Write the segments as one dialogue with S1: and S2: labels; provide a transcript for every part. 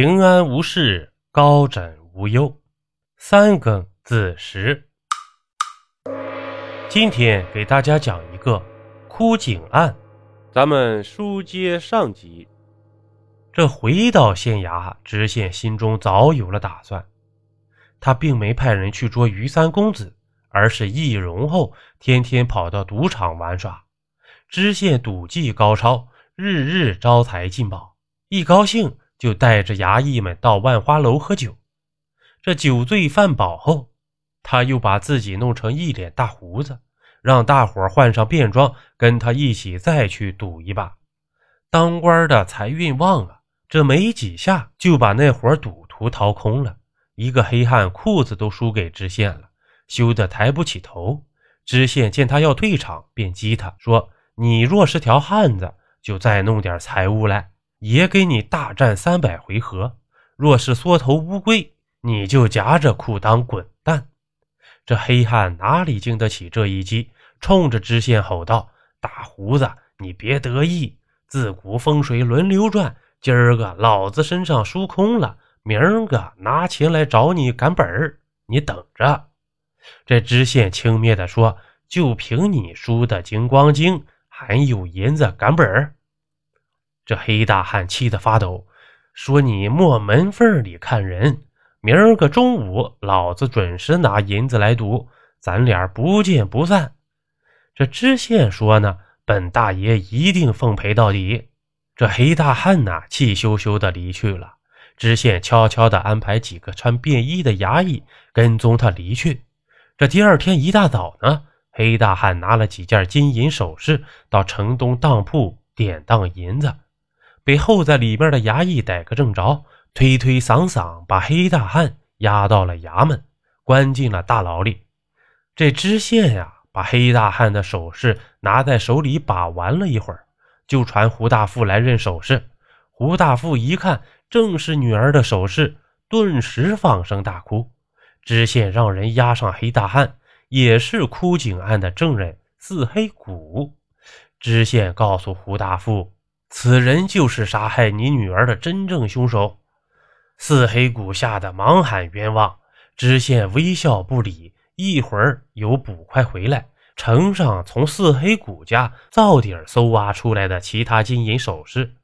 S1: 平安无事，高枕无忧。三更子时，今天给大家讲一个枯井案。咱们书接上集，这回到县衙，知县心中早有了打算。他并没派人去捉于三公子，而是易容后天天跑到赌场玩耍。知县赌技高超，日日招财进宝，一高兴。就带着衙役们到万花楼喝酒，这酒醉饭饱后，他又把自己弄成一脸大胡子，让大伙换上便装，跟他一起再去赌一把。当官的财运旺啊，这没几下就把那伙赌徒掏空了。一个黑汉裤子都输给知县了，羞得抬不起头。知县见他要退场，便激他说：“你若是条汉子，就再弄点财物来。”也给你大战三百回合，若是缩头乌龟，你就夹着裤裆滚蛋。这黑汉哪里经得起这一击，冲着知县吼道：“大胡子，你别得意，自古风水轮流转，今儿个老子身上输空了，明儿个拿钱来找你赶本儿，你等着。”这知县轻蔑地说：“就凭你输的精光精，还有银子赶本儿？”这黑大汉气得发抖，说：“你莫门缝里看人，明儿个中午，老子准时拿银子来赌，咱俩不见不散。”这知县说：“呢，本大爷一定奉陪到底。”这黑大汉呐，气羞羞的离去了。知县悄悄地安排几个穿便衣的衙役跟踪他离去。这第二天一大早呢，黑大汉拿了几件金银首饰到城东当铺典当银子。被候在里面的衙役逮个正着，推推搡搡，把黑大汉押到了衙门，关进了大牢里。这知县呀，把黑大汉的首饰拿在手里把玩了一会儿，就传胡大富来认首饰。胡大富一看，正是女儿的首饰，顿时放声大哭。知县让人押上黑大汉，也是枯井案的证人四黑谷。知县告诉胡大富。此人就是杀害你女儿的真正凶手。四黑谷吓得忙喊冤枉，知县微笑不理。一会儿有捕快回来，呈上从四黑谷家灶底搜挖出来的其他金银首饰，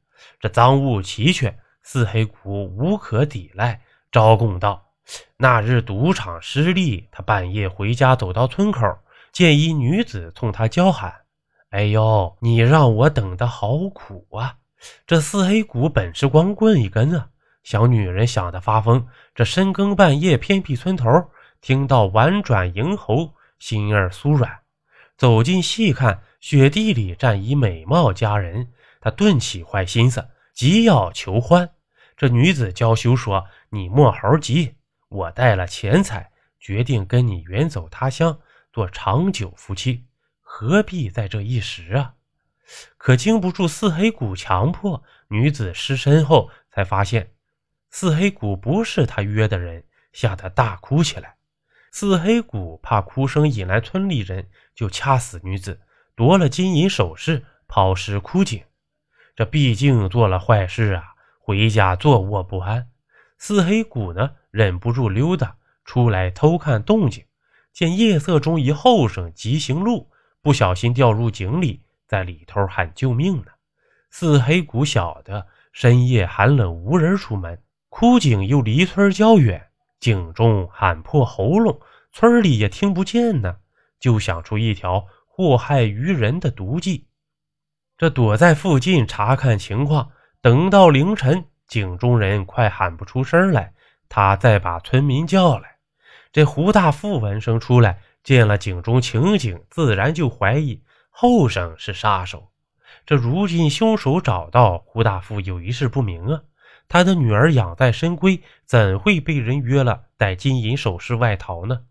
S1: 这赃物齐全。四黑谷无可抵赖，招供道：那日赌场失利，他半夜回家，走到村口，见一女子冲他叫喊。哎呦，你让我等的好苦啊！这四黑谷本是光棍一根啊，小女人想的发疯。这深更半夜，偏僻村头，听到婉转迎喉，心儿酥软。走近细看，雪地里站一美貌佳人，他顿起坏心思，急要求欢。这女子娇羞说：“你莫猴急，我带了钱财，决定跟你远走他乡，做长久夫妻。”何必在这一时啊？可经不住四黑谷强迫，女子失身后才发现四黑谷不是他约的人，吓得大哭起来。四黑谷怕哭声引来村里人，就掐死女子，夺了金银首饰，抛尸枯井。这毕竟做了坏事啊，回家坐卧不安。四黑谷呢，忍不住溜达出来偷看动静，见夜色中一后生急行路。不小心掉入井里，在里头喊救命呢。四黑谷晓得深夜寒冷，无人出门，枯井又离村较远，井中喊破喉咙，村里也听不见呢，就想出一条祸害于人的毒计。这躲在附近查看情况，等到凌晨，井中人快喊不出声来，他再把村民叫来。这胡大富闻声出来。见了井中情景，自然就怀疑后生是杀手。这如今凶手找到胡大富，有一事不明啊。他的女儿养在深闺，怎会被人约了带金银首饰外逃呢？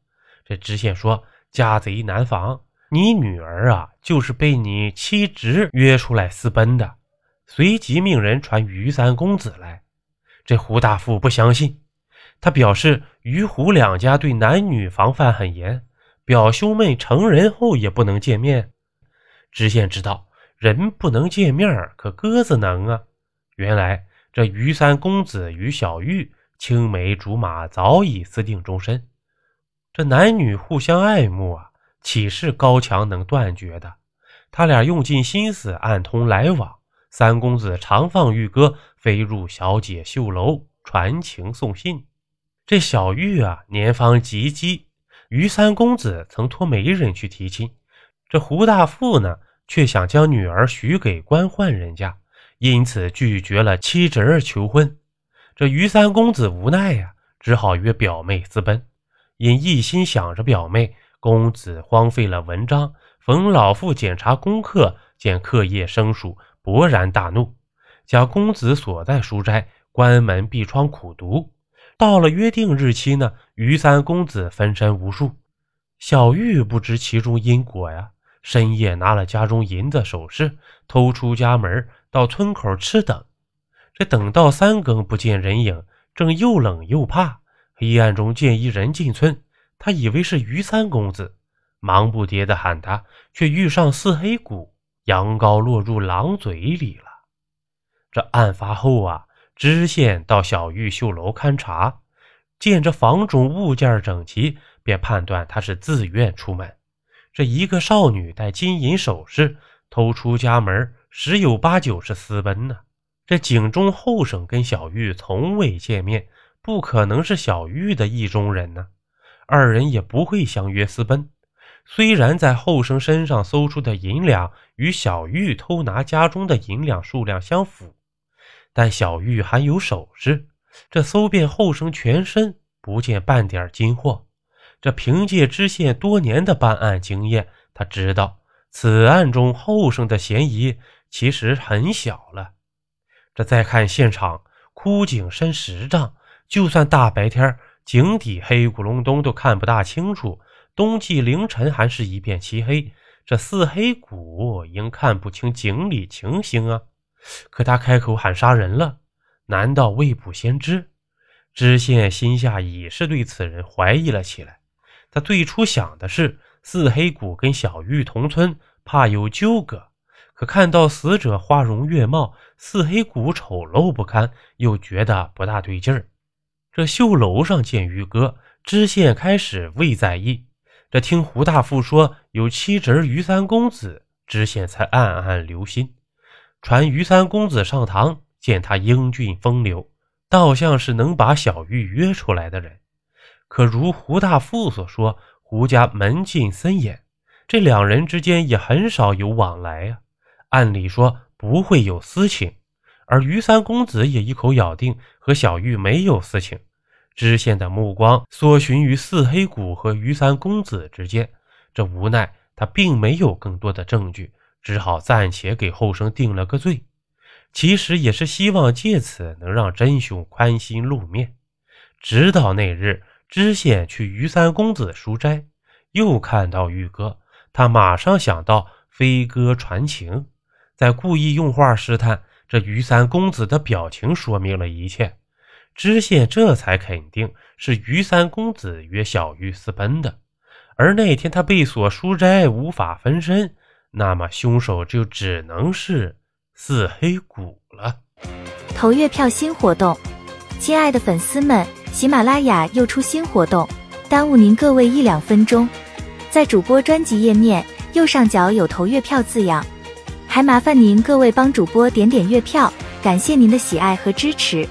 S1: 这知县说：“家贼难防，你女儿啊，就是被你妻侄约出来私奔的。”随即命人传于三公子来。这胡大富不相信，他表示于胡两家对男女防范很严。表兄妹成人后也不能见面。知县知道人不能见面，可鸽子能啊。原来这于三公子与小玉青梅竹马，早已私定终身。这男女互相爱慕啊，岂是高墙能断绝的？他俩用尽心思，暗通来往。三公子常放玉鸽，飞入小姐绣楼，传情送信。这小玉啊，年方及笄，于三公子曾托媒人去提亲。这胡大富呢，却想将女儿许给官宦人家，因此拒绝了妻侄儿求婚。这于三公子无奈呀，只好约表妹私奔。因一心想着表妹，公子荒废了文章。冯老父检查功课，见课业生疏，勃然大怒，将公子锁在书斋，关门闭窗苦读。到了约定日期呢，于三公子分身无术。小玉不知其中因果呀，深夜拿了家中银子首饰，偷出家门，到村口吃等。这等到三更不见人影，正又冷又怕。黑暗中见一人进村，他以为是于三公子，忙不迭地喊他，却遇上四黑谷，羊羔落入狼嘴里了。这案发后啊，知县到小玉绣楼勘察，见这房中物件整齐，便判断他是自愿出门。这一个少女戴金银首饰，偷出家门，十有八九是私奔呢。这井中后生跟小玉从未见面。不可能是小玉的意中人呢，二人也不会相约私奔。虽然在后生身上搜出的银两与小玉偷拿家中的银两数量相符，但小玉还有首饰。这搜遍后生全身，不见半点金货。这凭借知县多年的办案经验，他知道此案中后生的嫌疑其实很小了。这再看现场，枯井深十丈。就算大白天，井底黑咕隆咚都看不大清楚。冬季凌晨还是一片漆黑，这四黑谷应看不清井里情形啊！可他开口喊杀人了，难道未卜先知？知县心下已是对此人怀疑了起来。他最初想的是四黑谷跟小玉同村，怕有纠葛。可看到死者花容月貌，四黑谷丑陋不堪，又觉得不大对劲儿。这绣楼上见于哥，知县开始未在意。这听胡大富说有妻侄于三公子，知县才暗暗留心。传于三公子上堂，见他英俊风流，倒像是能把小玉约出来的人。可如胡大富所说，胡家门禁森严，这两人之间也很少有往来啊。按理说不会有私情。而于三公子也一口咬定和小玉没有私情。知县的目光搜寻于四黑谷和于三公子之间，这无奈他并没有更多的证据，只好暂且给后生定了个罪。其实也是希望借此能让真凶宽心露面。直到那日，知县去于三公子书斋，又看到玉哥，他马上想到飞鸽传情，在故意用话试探。这于三公子的表情说明了一切，知县这才肯定是于三公子约小玉私奔的。而那天他被锁书斋，无法分身，那么凶手就只能是四黑谷了。
S2: 投月票新活动，亲爱的粉丝们，喜马拉雅又出新活动，耽误您各位一两分钟，在主播专辑页面右上角有投月票字样。还麻烦您各位帮主播点点月票，感谢您的喜爱和支持。